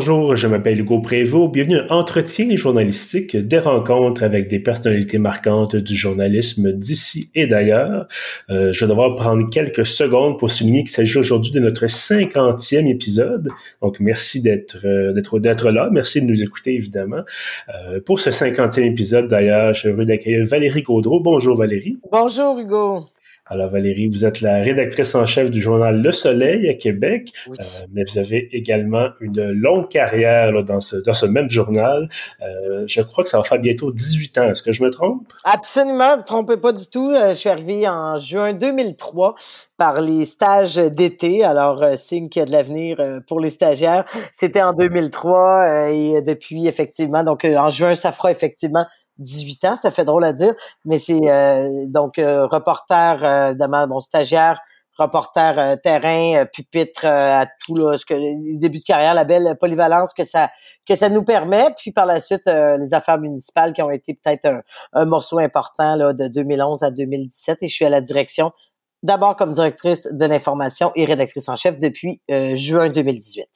bonjour, je m'appelle Hugo Prévost. Bienvenue à Entretien journalistique, des rencontres avec des personnalités marquantes du journalisme d'ici et d'ailleurs. Euh, je vais devoir prendre quelques secondes pour souligner qu'il s'agit aujourd'hui de notre cinquantième épisode. Donc, merci d'être euh, là. Merci de nous écouter, évidemment. Euh, pour ce cinquantième épisode, d'ailleurs, je suis heureux d'accueillir Valérie Gaudreau. Bonjour, Valérie. Bonjour, Hugo. Alors Valérie, vous êtes la rédactrice en chef du journal Le Soleil à Québec, euh, mais vous avez également une longue carrière là, dans, ce, dans ce même journal. Euh, je crois que ça va faire bientôt 18 ans. Est-ce que je me trompe? Absolument, vous ne trompez pas du tout. Euh, je suis arrivée en juin 2003 par les stages d'été. Alors, euh, signe qu'il y a de l'avenir pour les stagiaires. C'était en 2003 et depuis, effectivement, donc en juin, ça fera effectivement 18 ans, ça fait drôle à dire, mais c'est euh, donc euh, reporter euh, de mon stagiaire, reporter euh, terrain, pupitre à tout là, ce que début de carrière, la belle polyvalence que ça que ça nous permet, puis par la suite les affaires municipales qui ont été peut-être un, un, morceau important là de 2011 à 2017 et je suis à la direction d'abord comme directrice de l'information et rédactrice en chef depuis juin 2018.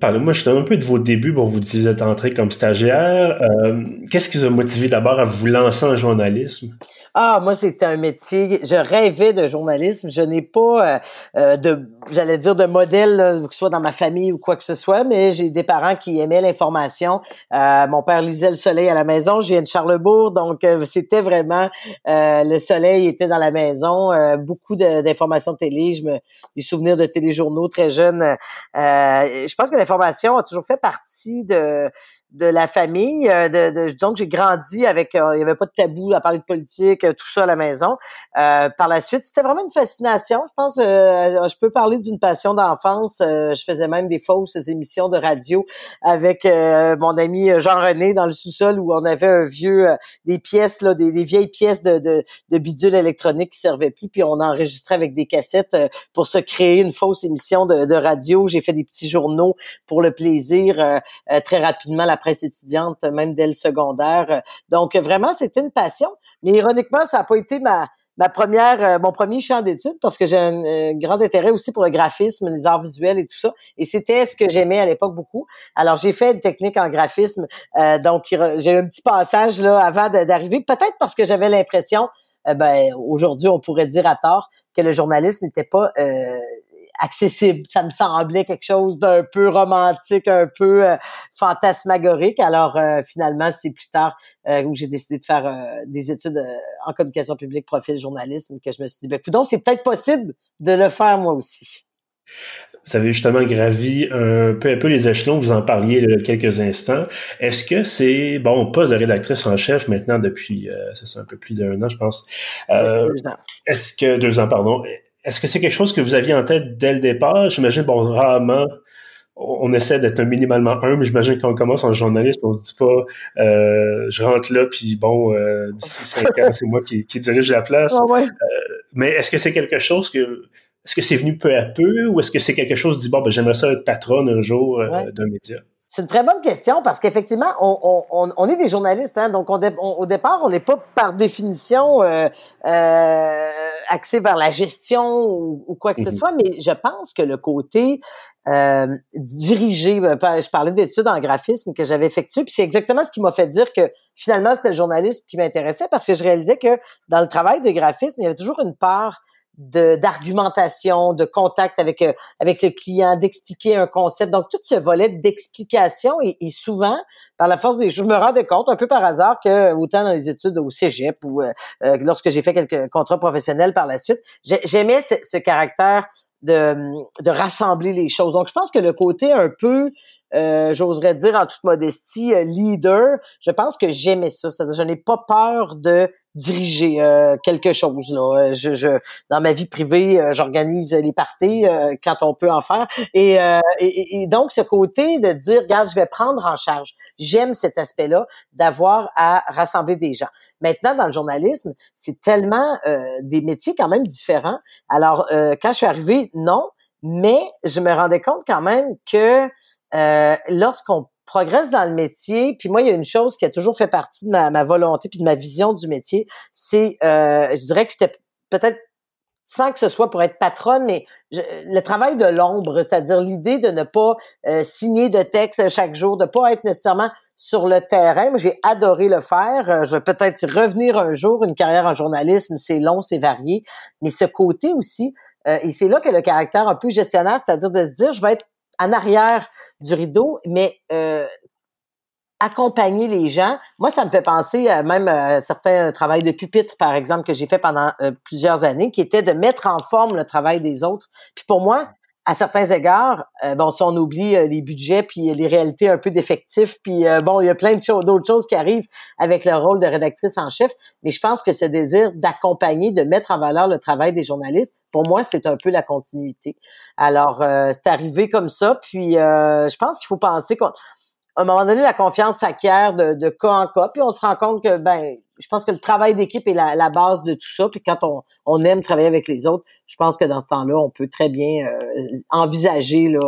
Parlez-moi justement un peu de vos débuts. Bon, vous dites vous êtes entré comme stagiaire. Euh, qu'est-ce qui vous a motivé d'abord à vous lancer en journalisme? Ah, moi, c'était un métier. Je rêvais de journalisme. Je n'ai pas euh, euh, de, j'allais dire, de modèle, que ce soit dans ma famille ou quoi que ce soit, mais j'ai des parents qui aimaient l'information. Euh, mon père lisait Le Soleil à la maison. Je viens de Charlebourg, donc c'était vraiment le Soleil était dans la maison. beaucoup d'informations télé. Je me, des souvenirs de téléjournaux très jeunes. je pense que l'information a toujours fait partie de de la famille. Euh, de, de, disons que j'ai grandi avec, euh, il y avait pas de tabou à parler de politique, euh, tout ça à la maison. par la suite, c'était vraiment une fascination. Je pense, je peux parler d'une passion d'enfance. je faisais même des fausses émissions de radio avec mon ami Jean-René dans le sous-sol où on avait un vieux, des pièces là, des, vieilles pièces de, de, de bidule électronique qui servaient plus, puis on enregistrait avec des cassettes pour se créer une fausse émission de, de radio. J'ai fait des petits journaux pour le plaisir très rapidement. Presse étudiante, même dès le secondaire. Donc, vraiment, c'était une passion. Mais ironiquement, ça n'a pas été ma, première, euh, mon premier champ d'études parce que j'ai un, grand intérêt aussi pour le graphisme, les arts visuels et tout ça. Et c'était ce que j'aimais à l'époque beaucoup. Alors j'ai fait une technique en graphisme, euh, donc j'ai eu un petit passage là avant d'arriver, peut-être parce que j'avais l'impression, euh, ben aujourd'hui on pourrait dire à tort que le journalisme n'était pas accessible. Ça me semblait quelque chose d'un peu romantique, un peu euh, fantasmagorique. Alors euh, finalement, c'est plus tard euh, où j'ai décidé de faire des études en communication publique, profil journalisme, que je me suis dit, ben donc c'est peut-être possible de le faire moi aussi. Vous avez justement gravi un peu à peu les échelons, vous en parliez il y a quelques instants. Est-ce que c'est, bon, poste de rédactrice en chef maintenant depuis, c'est un peu plus d'un an, je pense. deux ans. Est-ce que, deux ans, pardon. Est-ce que c'est quelque chose que vous aviez en tête dès le départ? J'imagine, bon, rarement, on essaie d'être un minimalement un, mais j'imagine qu'on commence en journaliste, on se dit pas, euh, je rentre là, puis bon, euh, d'ici cinq ans, c'est moi qui, dirige la place. Euh, mais est-ce que c'est quelque chose que, est-ce que c'est venu peu à peu, ou est-ce que c'est quelque chose dit, bon, ben, j'aimerais ça être patronne un jour d'un média? C'est une très bonne question parce qu'effectivement, on, on, on, est des journalistes, hein, donc on, au départ, on n'est pas par définition euh, euh, axé vers la gestion ou, quoi que ce mhm. soit, mais je pense que le côté euh, dirigé, ben, je parlais d'études en graphisme que j'avais effectué, puis c'est exactement ce qui m'a fait dire que finalement c'était le journalisme qui m'intéressait parce que je réalisais que dans le travail de graphisme, il y avait toujours une part d'argumentation, de, contact avec euh, avec le client, d'expliquer un concept. Donc tout ce volet d'explication et, souvent par la force des je me rendais compte un peu par hasard que autant dans les études au cégep ou euh, euh, lorsque j'ai fait quelques contrats professionnels par la suite, j'aimais ce, ce, caractère de, de rassembler les choses. Donc je pense que le côté un peu euh, j'oserais dire en toute modestie, euh, leader, je pense que j'aimais ça. C'est-à-dire, je n'ai pas peur de diriger euh, quelque chose. Là. Je, je, dans ma vie privée, j'organise les parties quand on peut en faire. Et, et, et, donc, ce côté de dire, regarde, je vais prendre en charge. J'aime cet aspect-là d'avoir à rassembler des gens. Maintenant, dans le journalisme, c'est tellement des métiers quand même différents. Alors, quand je suis arrivée, non, mais je me rendais compte quand même que euh, lorsqu'on progresse dans le métier, puis moi, il y a une chose qui a toujours fait partie de ma, volonté puis de ma vision du métier, c'est, euh, je dirais que j'étais peut-être sans que ce soit pour être patronne, mais le travail de l'ombre, c'est-à-dire l'idée de ne pas euh, signer de texte chaque jour, de pas être nécessairement sur le terrain. J'ai adoré le faire. Euh, je vais peut-être y revenir un jour. Une carrière en journalisme, c'est long, c'est varié, mais ce côté aussi, euh, et c'est là que le caractère un peu gestionnaire, c'est-à-dire de se dire, je vais être en arrière du rideau, mais accompagner les gens. Moi, ça me fait penser à même à certains travail de pupitre, par exemple, que j'ai fait pendant euh, plusieurs années, qui était de mettre en forme le travail des autres. Puis pour moi, à certains égards, euh, bon, si on oublie euh, les budgets puis les réalités un peu d'effectifs, puis bon, il y a plein de d'autres choses qui arrivent avec le rôle de rédactrice en chef, mais je pense que ce désir d'accompagner, de mettre en valeur le travail des journalistes, pour moi, c'est un peu la continuité. Alors, c'est arrivé comme ça, puis je pense qu'il faut penser qu'on à un moment donné, la confiance s'acquiert de, de cas en cas, puis on se rend compte que, ben, je pense que le travail d'équipe est la, base de tout ça. Puis quand on, on, aime travailler avec les autres, je pense que dans ce temps-là, on peut très bien euh, envisager là,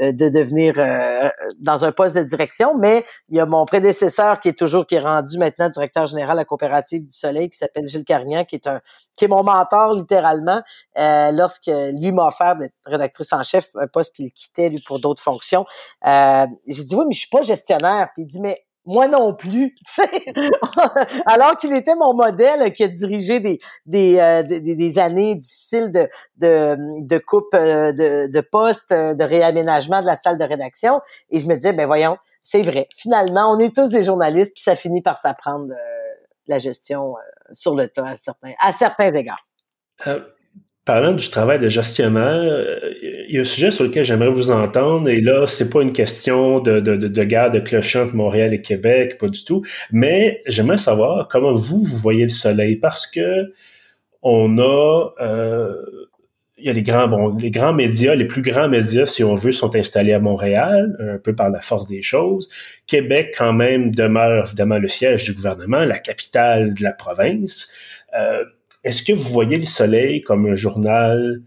euh, de devenir euh, dans un poste de direction. Mais il y a mon prédécesseur qui est toujours qui est rendu maintenant directeur général à la coopérative du Soleil, qui s'appelle Gilles Carignan, qui est un qui est mon mentor littéralement. lorsque lui m'a offert d'être rédactrice en chef, un poste qu'il quittait lui pour d'autres fonctions, j'ai dit oui, mais je suis pas gestionnaire. Puis il dit mais moi non plus. Alors qu'il était mon modèle qui a dirigé des des, euh, des, années difficiles de de, de coupe euh, de, de poste, euh, de réaménagement de la salle de rédaction. Et je me disais, ben voyons, c'est vrai. Finalement, on est tous des journalistes, puis ça finit par s'apprendre la gestion sur le tas à certains à certains égards. Parlant du travail de gestionnaire, il y a un sujet sur lequel j'aimerais vous entendre, et là, c'est pas une question de, de, de, de guerre de clochon entre Montréal et Québec, pas du tout, mais j'aimerais savoir comment vous, vous voyez le soleil, parce que on a, euh, il y a les grands, bon, les grands médias, les plus grands médias, si on veut, sont installés à Montréal, un peu par la force des choses. Québec, quand même, demeure évidemment le siège du gouvernement, la capitale de la province. Euh, est-ce que vous voyez le Soleil comme un journal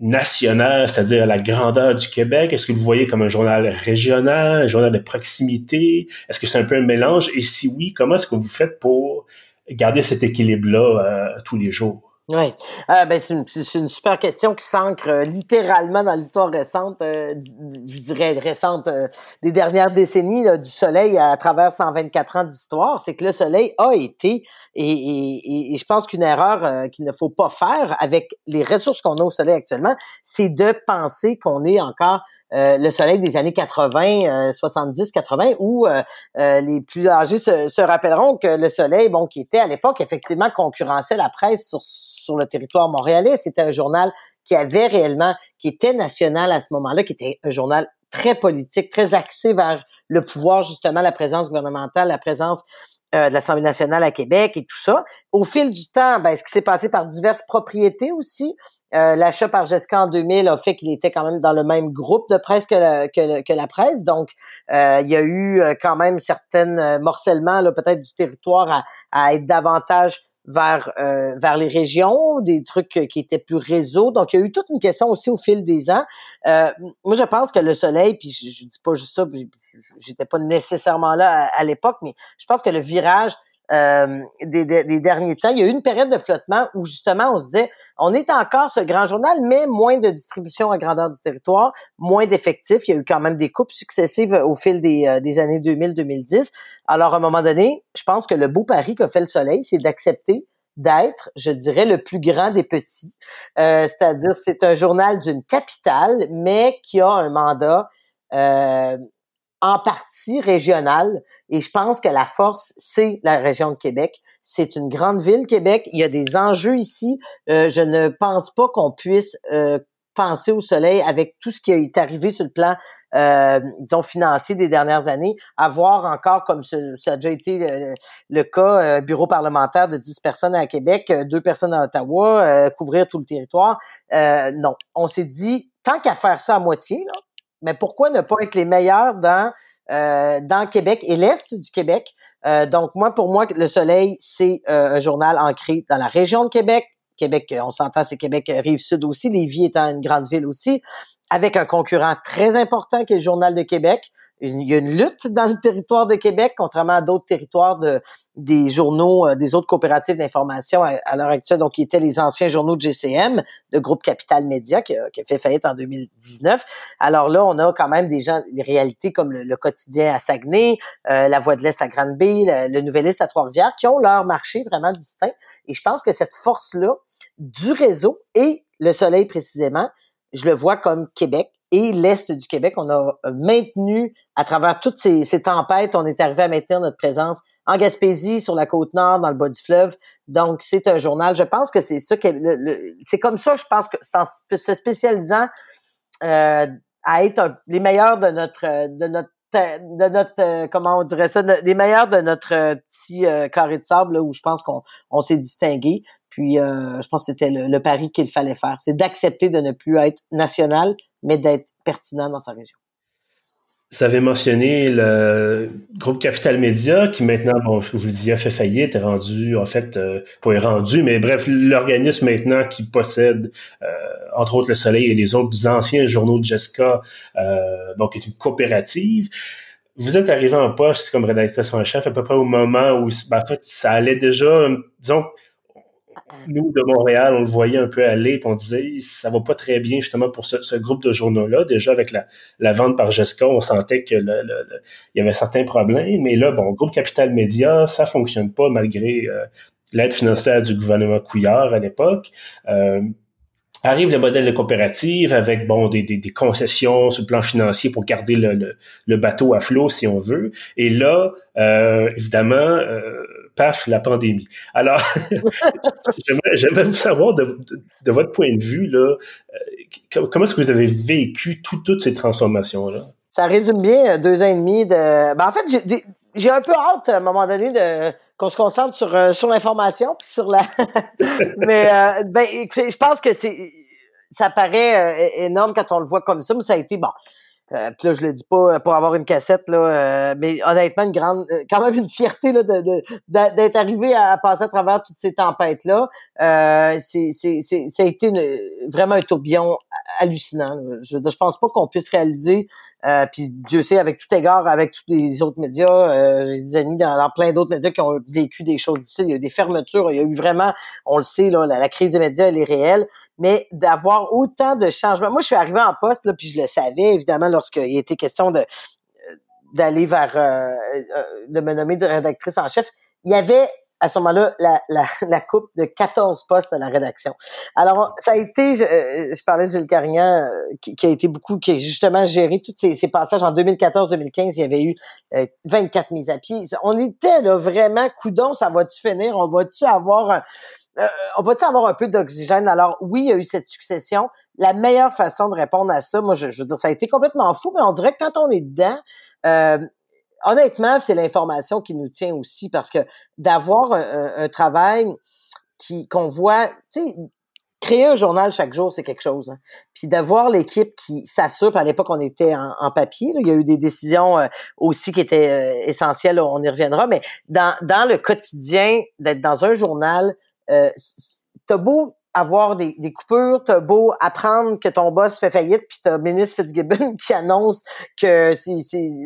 national, c'est-à-dire la grandeur du Québec? Est-ce que vous voyez comme un journal régional, un journal de proximité? Est-ce que c'est un peu un mélange? Et si oui, comment est-ce que vous faites pour garder cet équilibre-là euh, tous les jours? Oui, euh, ben, c'est une, une, super question qui s'ancre euh, littéralement dans l'histoire récente, euh, je dirais récente, euh, des dernières décennies là, du Soleil à, travers 124 ans d'histoire. C'est que le Soleil a été, et, et, et je pense qu'une erreur qu'il ne faut pas faire avec les ressources qu'on a au Soleil actuellement, c'est de penser qu'on est encore euh, le soleil des années 80, 70, 80, où euh, euh, les plus âgés se, rappelleront que le soleil, bon, qui était à l'époque effectivement concurrençait la presse sur, sur le territoire montréalais. C'était un journal qui avait réellement, qui était national à ce moment-là, qui était un journal très politique, très axé vers le pouvoir, justement, la présence gouvernementale, la présence euh, de l'Assemblée nationale à Québec et tout ça. Au fil du temps, ben, ce qui s'est passé par diverses propriétés aussi, euh, l'achat par Jessica en 2000 a fait qu'il était quand même dans le même groupe de presse que, la, que, la presse. Donc, euh, il y a eu quand même certains morcellements, peut-être du territoire à, à être davantage vers euh, vers les régions, des trucs qui étaient plus réseau. Donc, il y a eu toute une question aussi au fil des ans. Euh, moi, je pense que le soleil, puis je, je dis pas juste ça, j'étais pas nécessairement là à l'époque, mais je pense que le virage euh, des, derniers temps. Il y a eu une période de flottement où justement on se disait, on est encore ce grand journal, mais moins de distribution à grandeur du territoire, moins d'effectifs. Il y a eu quand même des coupes successives au fil des, euh, des années 2000-2010. Alors à un moment donné, je pense que le beau pari qu'a fait le Soleil, c'est d'accepter d'être, je dirais, le plus grand des petits. Euh, c'est-à-dire, c'est un journal d'une capitale, mais qui a un mandat euh, en partie régionale. Et je pense que la force, c'est la région de Québec. C'est une grande ville, Québec. Il y a des enjeux ici. Euh, je ne pense pas qu'on puisse euh, penser au soleil avec tout ce qui est arrivé sur le plan, euh, disons, financier des dernières années, avoir encore, comme ça, a déjà été le, cas, un bureau parlementaire de 10 personnes à Québec, deux personnes à Ottawa, couvrir tout le territoire. non, on s'est dit, tant qu'à faire ça à moitié, là, mais pourquoi ne pas être les meilleurs dans euh, dans Québec et l'est du Québec? Euh, Donc moi, pour moi, le Soleil, c'est euh, un journal ancré dans la région de Québec. Québec, on s'entend, c'est Québec rive sud aussi, Lévis étant une grande ville aussi, avec un concurrent très important qui est le Journal de Québec. Il y a une lutte dans le territoire de Québec, contrairement à d'autres territoires de des journaux, euh, des autres coopératives d'information à, l'heure actuelle, donc qui étaient les anciens journaux de GCM, de groupe Capital Média, qui, a fait faillite en 2019. Alors là, on a quand même des gens, des réalités comme le, quotidien à Saguenay, euh, la Voix de l'Est à Granby, le, le Nouvelliste à Trois-Rivières, qui ont leur marché vraiment distinct. Et je pense que cette force-là du réseau et le Soleil précisément, je le vois comme Québec et l'Est du Québec. On a maintenu, à travers toutes ces, tempêtes, on est arrivé à maintenir notre présence en Gaspésie, sur la côte nord, dans le bas du fleuve. Donc, c'est un journal. Je pense que c'est ça que c'est comme ça, je pense que c'est en se spécialisant euh, à être les meilleurs de notre de notre de notre euh, comment on dirait ça des meilleurs de notre euh, petit carré de sable là, où je pense qu'on on s'est distingué puis je pense que c'était le, le pari qu'il fallait faire c'est d'accepter de ne plus être national mais d'être pertinent dans sa région. Vous avez mentionné le groupe Capital Média qui maintenant, bon, je vous le disais, a fait faillite, est rendu, en fait, euh, pas est rendu, mais bref, l'organisme maintenant qui possède, euh, entre autres, Le Soleil et les autres anciens journaux de Jessica, euh, donc est une coopérative. Vous êtes arrivé en poste comme rédactrice en chef à peu près au moment où, ben, en fait, ça allait déjà, disons, nous, de Montréal, on le voyait un peu aller, puis on disait, ça va pas très bien justement pour ce, groupe de journaux-là. Déjà, avec la, vente par Jessica, on sentait qu'il y avait certains problèmes. Mais là, bon, groupe Capital Média, ça fonctionne pas malgré euh, l'aide financière du gouvernement Couillard à l'époque. Euh, arrive le modèle de coopérative avec bon des, des, concessions sur le plan financier pour garder le, le, bateau à flot si on veut. Et là, euh, évidemment, la pandémie. Alors, j'aimerais vous savoir de, votre point de vue, là, euh, comment est-ce que vous avez vécu toutes ces transformations-là? Ça résume bien euh, deux ans et demi de. Ben, en fait, j'ai un peu hâte à un moment donné qu'on se concentre sur, euh, sur l'information puis sur la. mais ben, je pense que c'est ça paraît énorme quand on le voit comme ça, mais ça a été bon. Euh, puis là, je le dis pas pour avoir une cassette, là, euh, mais honnêtement, une grande, euh, quand même une fierté là, de, d'être arrivé à, passer à travers toutes ces tempêtes-là. Euh, c'est, c'est, c'est, ça a été vraiment un tourbillon hallucinant. Je je pense pas qu'on puisse réaliser euh, puis Dieu sait, avec tout égard, avec tous les autres médias, euh, j'ai des amis dans, plein d'autres médias qui ont vécu des choses d'ici. Il y a eu des fermetures, il y a eu vraiment, on le sait, là, la, crise des médias, elle est réelle, mais d'avoir autant de changements. Moi, je suis arrivé en poste, là, puis je le savais, évidemment, lorsqu'il était question de euh, d'aller vers de me nommer de rédactrice en chef. Il y avait à ce moment-là la, la, la, coupe de 14 postes à la rédaction. Alors, ça a été, je, euh, je parlais de Gilles Carignan, euh, qui, qui, a été beaucoup, qui a justement géré tous ces, ces passages. En 2014-2015, il y avait eu 24 euh, mises à pied. On était là vraiment, coudon, ça va-tu finir? On va-tu avoir un, on va-tu avoir un peu d'oxygène? Alors, oui, il y a eu cette succession. La meilleure façon de répondre à ça, moi, je, je veux dire, ça a été complètement fou, mais on dirait que quand on est dedans, euh, honnêtement, c'est l'information qui nous tient aussi parce que d'avoir un, travail qui qu'on voit, tu sais, créer un journal chaque jour, c'est quelque chose. Hein. Puis d'avoir l'équipe qui s'assure, à l'époque, on était en, papier. il y a eu des décisions euh, aussi qui étaient euh, essentielles, on y reviendra, mais dans, dans le quotidien, d'être dans un journal, euh, t'as beau avoir des, des coupures, t'as beau apprendre que ton boss fait faillite, puis t'as ministre Fitzgibbon qui annonce que c'est,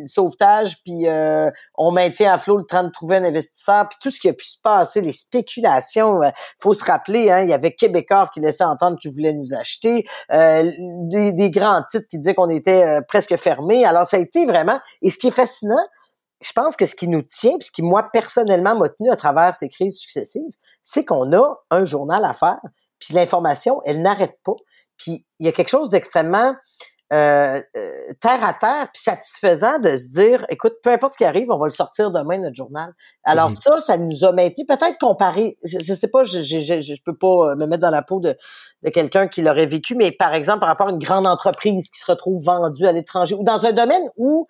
sauvetage, puis euh, on maintient à flot le train de trouver un investisseur, puis tout ce qui a pu se passer, les spéculations, euh, faut se rappeler, hein, il y avait Québécois qui laissait entendre qu'ils voulaient nous acheter, euh, des, des, grands titres qui disaient qu'on était presque fermés. Alors ça a été vraiment, et ce qui est fascinant, je pense que ce qui nous tient, puis ce qui moi personnellement m'a tenu à travers ces crises successives, c'est qu'on a un journal à faire puis l'information, elle n'arrête pas. Puis il y a quelque chose d'extrêmement euh, euh, terre à terre, puis satisfaisant de se dire, écoute, peu importe ce qui arrive, on va le sortir demain notre journal. Alors mhm. ça, ça nous a maintenu, peut-être comparé, je, je sais pas, je, je, je, peux pas euh, me mettre dans la peau de, de quelqu'un qui l'aurait vécu, mais par exemple par rapport à une grande entreprise qui se retrouve vendue à l'étranger ou dans un domaine où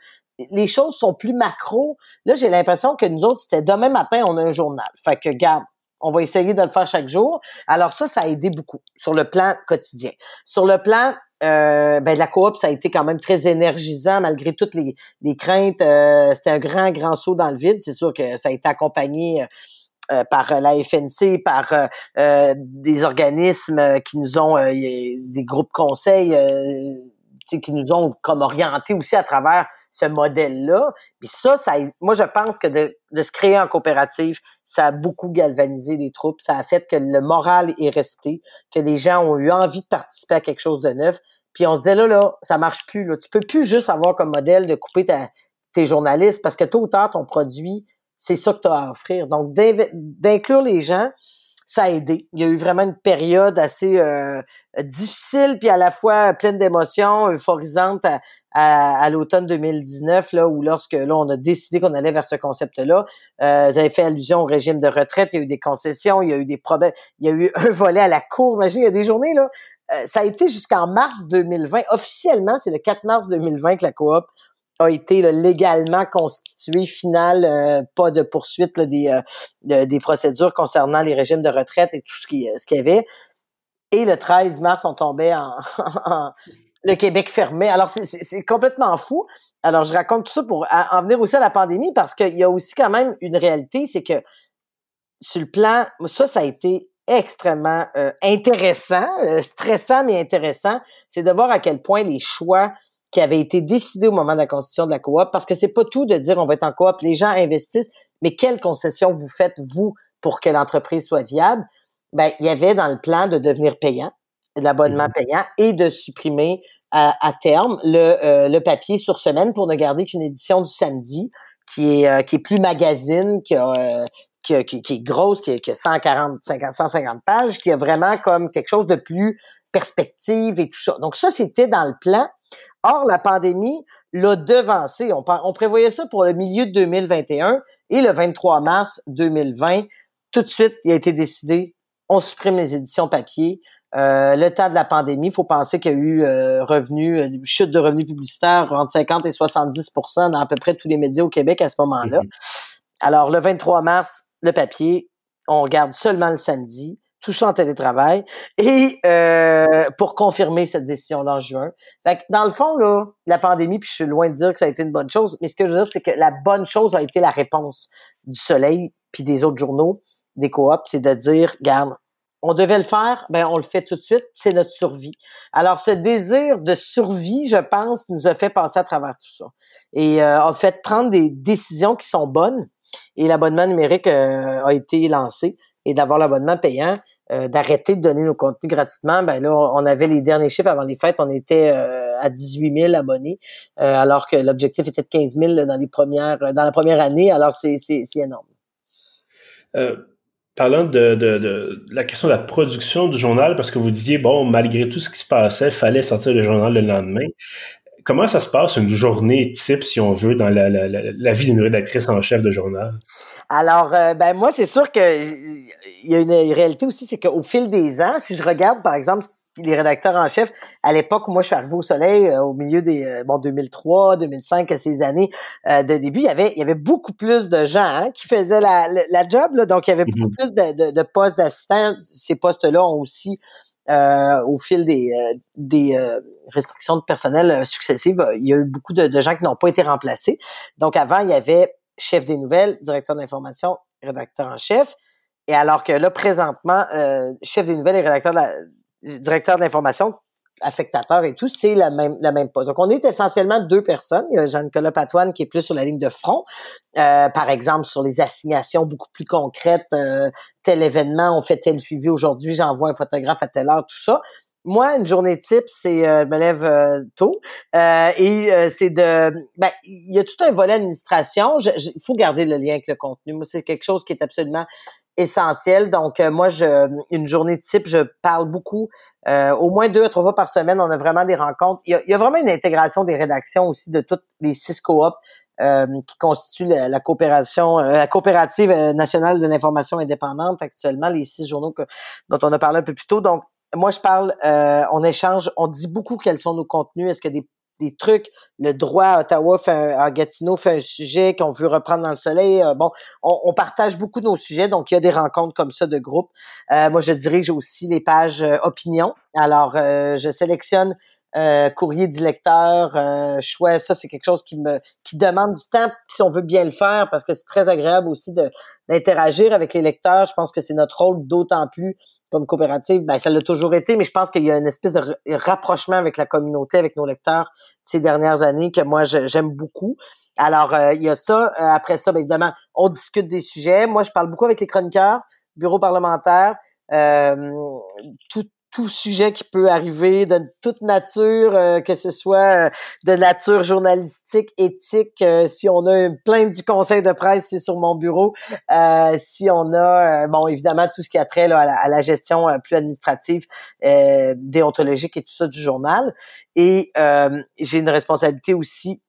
les choses sont plus macro. Là, j'ai l'impression que nous autres, c'était demain matin, on a un journal. Fait que, garde, on va essayer de le faire chaque jour. Alors ça, ça a aidé beaucoup sur le plan quotidien. Sur le plan euh, ben, la coop, ça a été quand même très énergisant malgré toutes les, craintes. Euh, c'était un grand, grand saut dans le vide. C'est sûr que ça a été accompagné euh, par la FNC, par des organismes qui nous ont des groupes conseils qui nous ont comme orientés aussi à travers ce modèle-là. Puis ça, ça, moi je pense que de, de se créer en coopérative, ça a beaucoup galvanisé les troupes. Ça a fait que le moral est resté, que les gens ont eu envie de participer à quelque chose de neuf. Puis on se disait là, là, ça marche plus. Là. Tu peux plus juste avoir comme modèle de couper tes journalistes parce que tôt ou tard, ton produit, c'est ça que tu as à offrir. Donc, d'inclure les gens, ça a aidé. Il y a eu vraiment une période assez euh, difficile, puis à la fois pleine d'émotions, euphorisante à, l'automne 2019, là, où lorsque là, on a décidé qu'on allait vers ce concept-là, euh, j'avais fait allusion au régime de retraite, il y a eu des concessions, il y a eu des problèmes, il y a eu un volet à la cour. Imagine, il y a des journées, là, euh, ça a été jusqu'en mars 2020. Officiellement, c'est le 4 mars 2020 que la coop a été légalement constituée, finale, euh, pas de poursuite des, euh, des procédures concernant les régimes de retraite et tout ce qui ce qu'il y avait. Et le 13 mars, on tombait en, le Québec fermé. Alors, c'est complètement fou. Alors, je raconte tout ça pour en venir aussi à la pandémie parce qu'il y a aussi quand même une réalité, c'est que sur le plan, ça, ça a été extrêmement euh, intéressant, stressant mais intéressant, c'est de voir à quel point les choix qui avait été décidé au moment de la constitution de la coop, parce que c'est pas tout de dire on va être en coop, les gens investissent, mais quelles concessions vous faites, vous, pour que l'entreprise soit viable? Ben, il y avait dans le plan de devenir payant, de l'abonnement mhm. payant, et de supprimer à, terme le, euh, le papier sur semaine pour ne garder qu'une édition du samedi qui est, euh, qui est plus magazine, qui, a, euh, qui, qui, est grosse, qui, qui a 140, 50, 150 pages, qui a vraiment comme quelque chose de plus perspective et tout ça. Donc ça, c'était dans le plan. Or, la pandémie l'a devancé. On, on prévoyait ça pour le milieu de 2021 et le 23 mars 2020, tout de suite, il a été décidé, on supprime les éditions papier. Euh, le temps de la pandémie, il faut penser qu'il y a eu euh, revenus, une chute de revenus publicitaires entre 50 et 70 dans à peu près tous les médias au Québec à ce moment-là. Mm-hmm. Alors, le 23 mars, le papier, on regarde seulement le samedi tout ça en télétravail, et euh, pour confirmer cette décision-là en juin. Fait que dans le fond, là, la pandémie, puis je suis loin de dire que ça a été une bonne chose, mais ce que je veux dire, c'est que la bonne chose a été la réponse du Soleil, puis des autres journaux, des coops, c'est de dire, garde, on devait le faire, ben on le fait tout de suite, c'est notre survie. Alors ce désir de survie, je pense, nous a fait passer à travers tout ça et euh, a fait prendre des décisions qui sont bonnes. Et l'abonnement numérique euh, a été lancé et d'avoir l'abonnement payant, euh, d'arrêter de donner nos contenus gratuitement, ben là, on avait les derniers chiffres avant les fêtes, on était euh, à 18 000 abonnés, euh, alors que l'objectif était de 15 000 dans les premières, dans la première année. Alors c'est énorme. Parlant de, de, la question de la production du journal, parce que vous disiez, bon, malgré tout ce qui se passait, fallait sortir le journal le lendemain. Comment ça se passe une journée type, si on veut, dans la, la, la vie d'une rédactrice en chef de journal? Alors, euh, ben moi, c'est sûr que il y a une réalité aussi, c'est qu'au fil des ans, si je regarde, par exemple, les rédacteurs en chef, à l'époque où moi je suis arrivé au Soleil, euh, au milieu des euh, bon 2003, 2005, ces années de début, il y avait il y avait beaucoup plus de gens hein, qui faisaient la, la, job, là, donc il y avait beaucoup mm-hmm. plus de, de, de postes d'assistants. Ces postes-là ont aussi au fil des, des restrictions de personnel successives, il y a eu beaucoup de, de gens qui n'ont pas été remplacés. Donc avant, il y avait chef des nouvelles, directeur d'information, rédacteur en chef. Et alors que là, présentement, euh, chef des nouvelles et rédacteur de la, directeur d'information, affectateur et tout, c'est la même la même poste. Donc, on est essentiellement deux personnes. Il y a Jean-Nicolas Patoine qui est plus sur la ligne de front, euh, par exemple sur les assignations beaucoup plus concrètes, euh, tel événement, on fait tel suivi aujourd'hui, j'envoie un photographe à telle heure, tout ça. Moi, une journée type, c'est euh, je me lève euh, tôt euh, et c'est de ben il y a tout un volet administration. Il faut garder le lien avec le contenu. Moi, c'est quelque chose qui est absolument essentiel. Donc, moi, je une journée type, je parle beaucoup. au moins deux à trois fois par semaine, on a vraiment des rencontres. Il y a, vraiment une intégration des rédactions aussi de toutes les six coops. qui constituent la, coopération, la coopérative nationale de l'information indépendante actuellement, les six journaux que, dont on a parlé un peu plus tôt. Donc, moi, je parle, euh, on échange, on dit beaucoup quels sont nos contenus. Est-ce que des, des trucs, le droit à Ottawa fait à Gatineau fait un sujet qu'on veut reprendre dans le soleil. Euh, bon, on, partage beaucoup nos sujets, donc il y a des rencontres comme ça de groupe. Euh, moi, je dirige aussi les pages opinion. Alors, je sélectionne euh, courrier du lecteur, euh, choix, ça c'est quelque chose qui me qui demande du temps si on veut bien le faire parce que c'est très agréable aussi de d'interagir avec les lecteurs. Je pense que c'est notre rôle d'autant plus comme coopérative. Ben ça l'a toujours été, mais je pense qu'il y a une espèce de rapprochement avec la communauté, avec nos lecteurs ces dernières années que moi j'aime beaucoup. Alors euh, il y a ça. après ça, bien évidemment, on discute des sujets. Moi, je parle beaucoup avec les chroniqueurs, bureau parlementaire. Euh, tout, tout sujet qui peut arriver de toute nature, euh, que ce soit euh, de nature journalistique, éthique. si on a une plainte du conseil de presse, c'est sur mon bureau. si on a, bon, évidemment, tout ce qui a trait là, à, la, gestion plus administrative, déontologique et tout ça du journal. Et j'ai une responsabilité aussi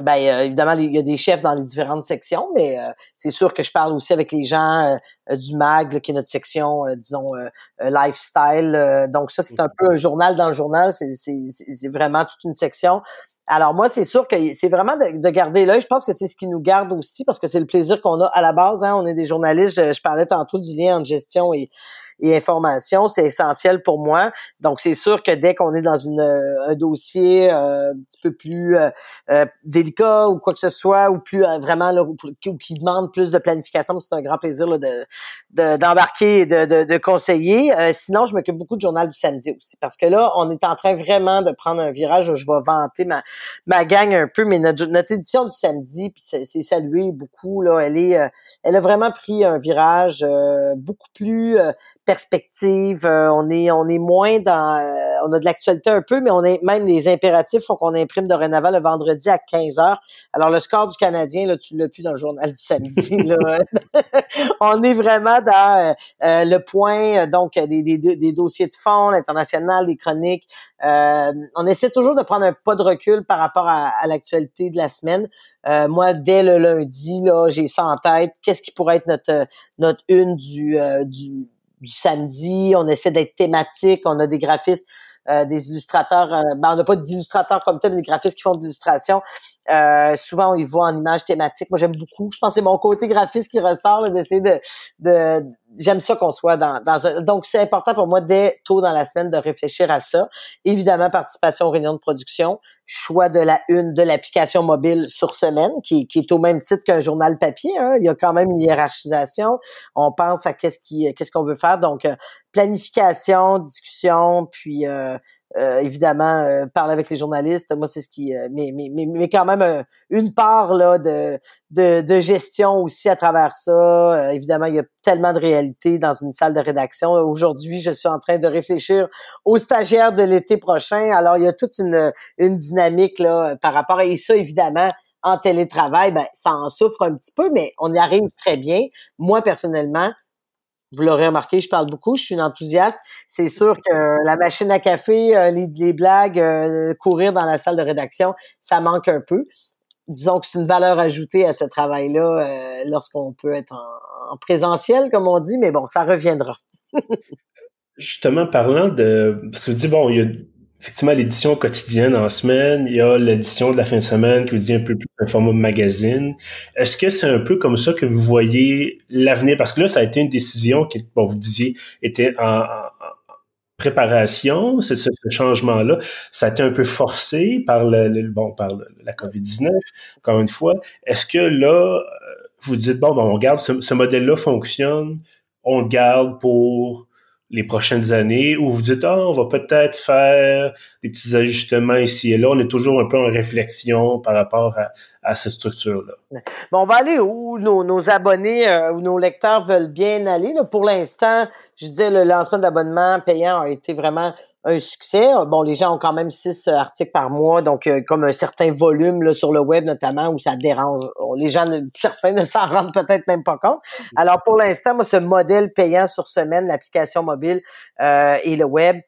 ben euh, évidemment il y a des chefs dans les différentes sections mais euh, c'est sûr que je parle aussi avec les gens euh, du mag qui est notre section disons lifestyle donc ça c'est un peu un journal dans le journal c'est c'est vraiment toute une section alors moi, c'est sûr que c'est vraiment de, garder l'œil. Je pense que c'est ce qui nous garde aussi parce que c'est le plaisir qu'on a à la base. Hein. On est des journalistes. Je, parlais tantôt du lien entre gestion et, et information. C'est essentiel pour moi. Donc c'est sûr que dès qu'on est dans une, euh, un dossier euh, un petit peu plus euh, délicat ou quoi que ce soit, ou plus vraiment là, ou qui demande plus de planification, c'est un grand plaisir là, de d'embarquer et de, de, de conseiller. sinon, je m'occupe beaucoup du journal du samedi aussi parce que là, on est en train vraiment de prendre un virage où je vais vanter ma ma gang un peu, mais notre, notre édition du samedi, puis c'est salué beaucoup là. Elle est, euh, elle a vraiment pris un virage euh, beaucoup plus euh, perspective. on est, on est moins dans, on a de l'actualité un peu, mais on est même les impératifs font qu'on imprime dorénavant le vendredi à 15 h Alors le score du Canadien là, tu l'as plus dans le journal du samedi. là. on est vraiment dans le point donc des, des, des dossiers de fond, l'international, les chroniques. on essaie toujours de prendre un pas de recul par rapport à, l'actualité de la semaine. Euh, moi, dès le lundi, là, j'ai ça en tête. Qu'est-ce qui pourrait être notre notre une du, euh, du, du samedi? On essaie d'être thématique. On a des graphistes. Euh, des illustrateurs, ben on n'a pas d'illustrateurs comme tel, mais des graphistes qui font de l'illustration. souvent, ils voient en images thématiques. Moi, j'aime beaucoup. Je pense que c'est mon côté graphiste qui ressort, d'essayer de, de, j'aime ça qu'on soit dans, dans un, donc c'est important pour moi dès tôt dans la semaine de réfléchir à ça. Évidemment, participation aux réunions de production, choix de la une de l'application mobile sur semaine, qui, qui est au même titre qu'un journal papier. Hein. Il y a quand même une hiérarchisation. On pense à qu'est-ce qui, qu'est-ce qu'on veut faire. Donc euh, planification, discussion, puis euh, évidemment euh, parler avec les journalistes. Moi c'est ce qui euh, mais, mais, mais, quand même une part là de, de, de gestion aussi à travers ça. Évidemment il y a tellement de réalité dans une salle de rédaction. Aujourd'hui je suis en train de réfléchir aux stagiaires de l'été prochain. Alors il y a toute une une dynamique là par rapport et ça évidemment en télétravail, ben, ça en souffre un petit peu, mais on y arrive très bien. Moi, personnellement, vous l'aurez remarqué, je parle beaucoup, je suis une enthousiaste. C'est sûr que la machine à café, euh, les, blagues, euh, courir dans la salle de rédaction, ça manque un peu. Disons que c'est une valeur ajoutée à ce travail-là euh, lorsqu'on peut être en, présentiel, comme on dit, mais bon, ça reviendra. Justement, parlant de... Parce que vous dites, bon, il y a effectivement l'édition quotidienne en semaine, il y a l'édition de la fin de semaine qui vous dit un peu plus un format magazine. Est-ce que c'est un peu comme ça que vous voyez l'avenir? Parce que là, ça a été une décision qui, bon, vous disiez, était en, préparation, c'est ce, changement-là. Ça a été un peu forcé par le, bon, par la COVID-19, encore une fois. Est-ce que là, euh, vous dites, bon, bon on garde ce, ce modèle-là fonctionne, on garde pour les prochaines années où vous dites ah on va peut-être faire des petits ajustements ici et là. On est toujours un peu en réflexion par rapport à, à cette structure là. Bon on va aller où nos, nos abonnés euh, où nos lecteurs veulent bien aller là. pour l'instant je disais le lancement d'abonnement payant a été vraiment un succès. Bon, les gens ont quand même six euh, articles par mois, donc euh, comme un certain volume là, sur le web notamment où ça dérange. Les gens, certains ne s'en rendent peut-être même pas compte. Alors pour l'instant, moi, ce modèle payant sur semaine, l'application mobile euh, et le web,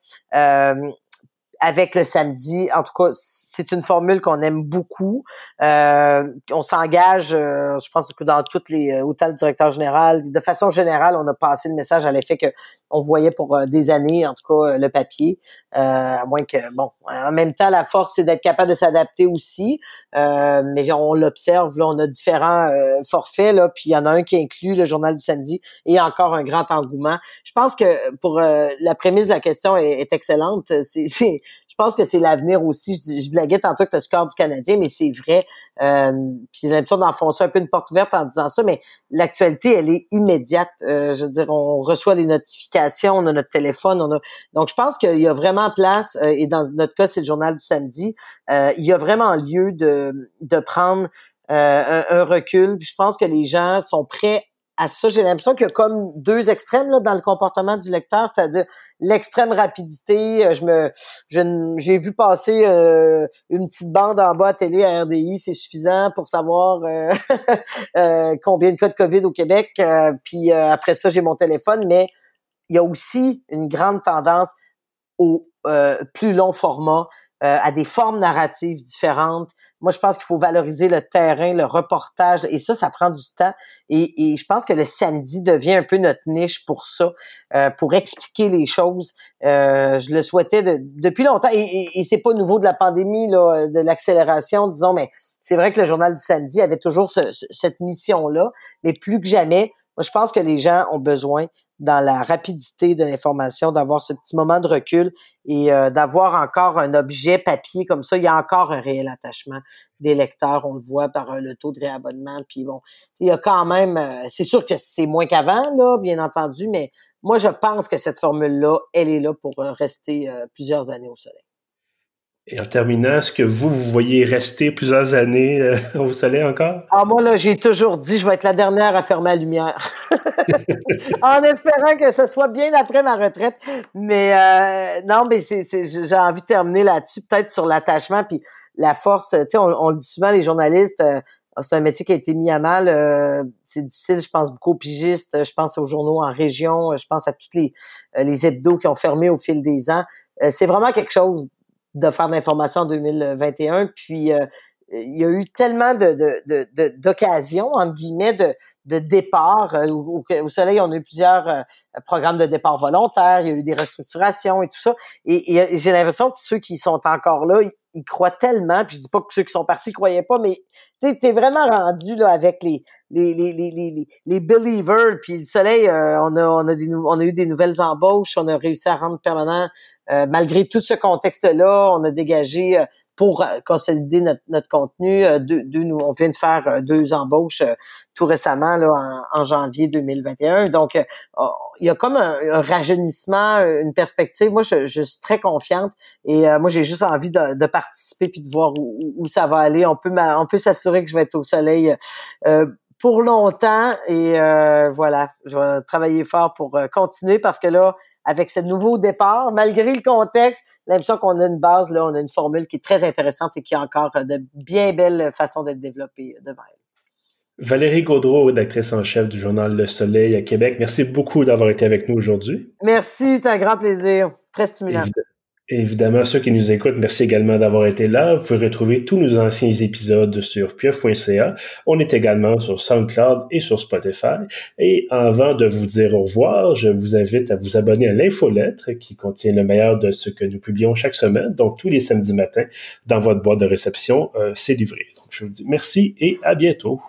avec le samedi. En tout cas, c'est une formule qu'on aime beaucoup. Euh, on s'engage, euh, je pense que dans toutes les euh, autant le directeur général, de façon générale, on a passé le message à l'effet que on voyait pour des années, en tout cas, le papier. à moins que, bon, en même temps, la force, c'est d'être capable de s'adapter aussi. mais on l'observe, là, on a différents forfaits, là, puis il y en a un qui inclut le journal du samedi et encore un grand engouement. Je pense que pour la prémisse de la question est, est excellente. C'est je pense que c'est l'avenir aussi. Je, je, blaguais tantôt que le score du Canadien, mais c'est vrai. Euh, puis j'ai l'impression d'enfoncer un peu une porte ouverte en disant ça, mais l'actualité, elle est immédiate. Euh, je veux dire, on reçoit les notifications, on a notre téléphone, on a. Donc, je pense qu'il y a vraiment place, euh, et dans notre cas, c'est le journal du samedi. Euh, il y a vraiment lieu de, de prendre un, un, recul. Puis je pense que les gens sont prêts à ça, j'ai l'impression qu'il y a comme deux extrêmes là, dans le comportement du lecteur, c'est-à-dire l'extrême rapidité. Euh, je me, j'ai vu passer euh, une petite bande en bas à télé à RDI, c'est suffisant pour savoir euh, combien de cas de COVID au Québec. puis après ça, j'ai mon téléphone, mais il y a aussi une grande tendance au plus long format, euh, à des formes narratives différentes. Moi, je pense qu'il faut valoriser le terrain, le reportage, et ça, ça prend du temps. Et, et je pense que le samedi devient un peu notre niche pour ça, euh, pour expliquer les choses. Euh, je le souhaitais de, depuis longtemps, et, et, et c'est pas nouveau de la pandémie, là, de l'accélération, disons, mais c'est vrai que le journal du samedi avait toujours cette mission-là, mais plus que jamais, moi, je pense que les gens ont besoin dans la rapidité de l'information, d'avoir ce petit moment de recul et euh, d'avoir encore un objet papier comme ça. Il y a encore un réel attachement des lecteurs, on le voit par euh, le taux de réabonnement. Puis bon, il y a quand même, euh, c'est sûr que c'est moins qu'avant, là, bien entendu, mais moi, je pense que cette formule-là, elle est là pour rester plusieurs années au soleil. Et en terminant, est-ce que vous, vous voyez rester plusieurs années euh, au soleil encore? Ah, moi, là, j'ai toujours dit, je vais être la dernière à fermer la lumière. en espérant que ce soit bien après ma retraite. Mais euh, non, mais c'est, j'ai envie de terminer là-dessus, peut-être sur l'attachement, puis la force. Tu sais, on, le dit souvent, les journalistes, euh, c'est un métier qui a été mis à mal. c'est difficile, je pense beaucoup aux pigistes, je pense aux journaux en région, je pense à toutes les, les hebdos qui ont fermé au fil des ans. c'est vraiment quelque chose de faire de l'information en 2021. Puis euh, il y a eu tellement de, d'occasions, de, entre guillemets, de, de départ. Euh, au, Soleil, on a eu plusieurs euh, programmes de départ volontaires, il y a eu des restructurations et tout ça. Et, j'ai l'impression que ceux qui sont encore là, ils, croient tellement, puis je dis pas que ceux qui sont partis croyaient pas, mais tu es vraiment rendu là avec les les les les les, les believers puis le soleil on a on a des on a eu des nouvelles embauches on a réussi à rendre permanent malgré tout ce contexte là on a dégagé pour euh, consolider notre, notre contenu. Euh, deux, nous, on vient de faire euh, deux embauches tout récemment là, en, janvier 2021. Donc, oh, il y a comme un, rajeunissement, une perspective. Moi, je, je suis très confiante et moi, j'ai juste envie de, de, participer puis de voir où, ça va aller. On peut, on peut s'assurer que je vais être au soleil. pour longtemps et voilà, je vais travailler fort pour continuer parce que là, avec ce nouveau départ, malgré le contexte, l'impression qu'on a une base, là, on a une formule qui est très intéressante et qui a encore de bien belles façons d'être développée devant elle. Valérie Gaudreau, rédactrice en chef du journal Le Soleil à Québec, merci beaucoup d'avoir été avec nous aujourd'hui. Merci, c'est un grand plaisir. Très stimulant. Évidemment, ceux qui nous écoutent, merci également d'avoir été là. Vous pouvez retrouver tous nos anciens épisodes sur pieuf.ca. On est également sur SoundCloud et sur Spotify. Et avant de vous dire au revoir, je vous invite à vous abonner à l'infolettre qui contient le meilleur de ce que nous publions chaque semaine. Donc, tous les samedis matins, dans votre boîte de réception, euh, c'est livré. Donc, je vous dis merci et à bientôt.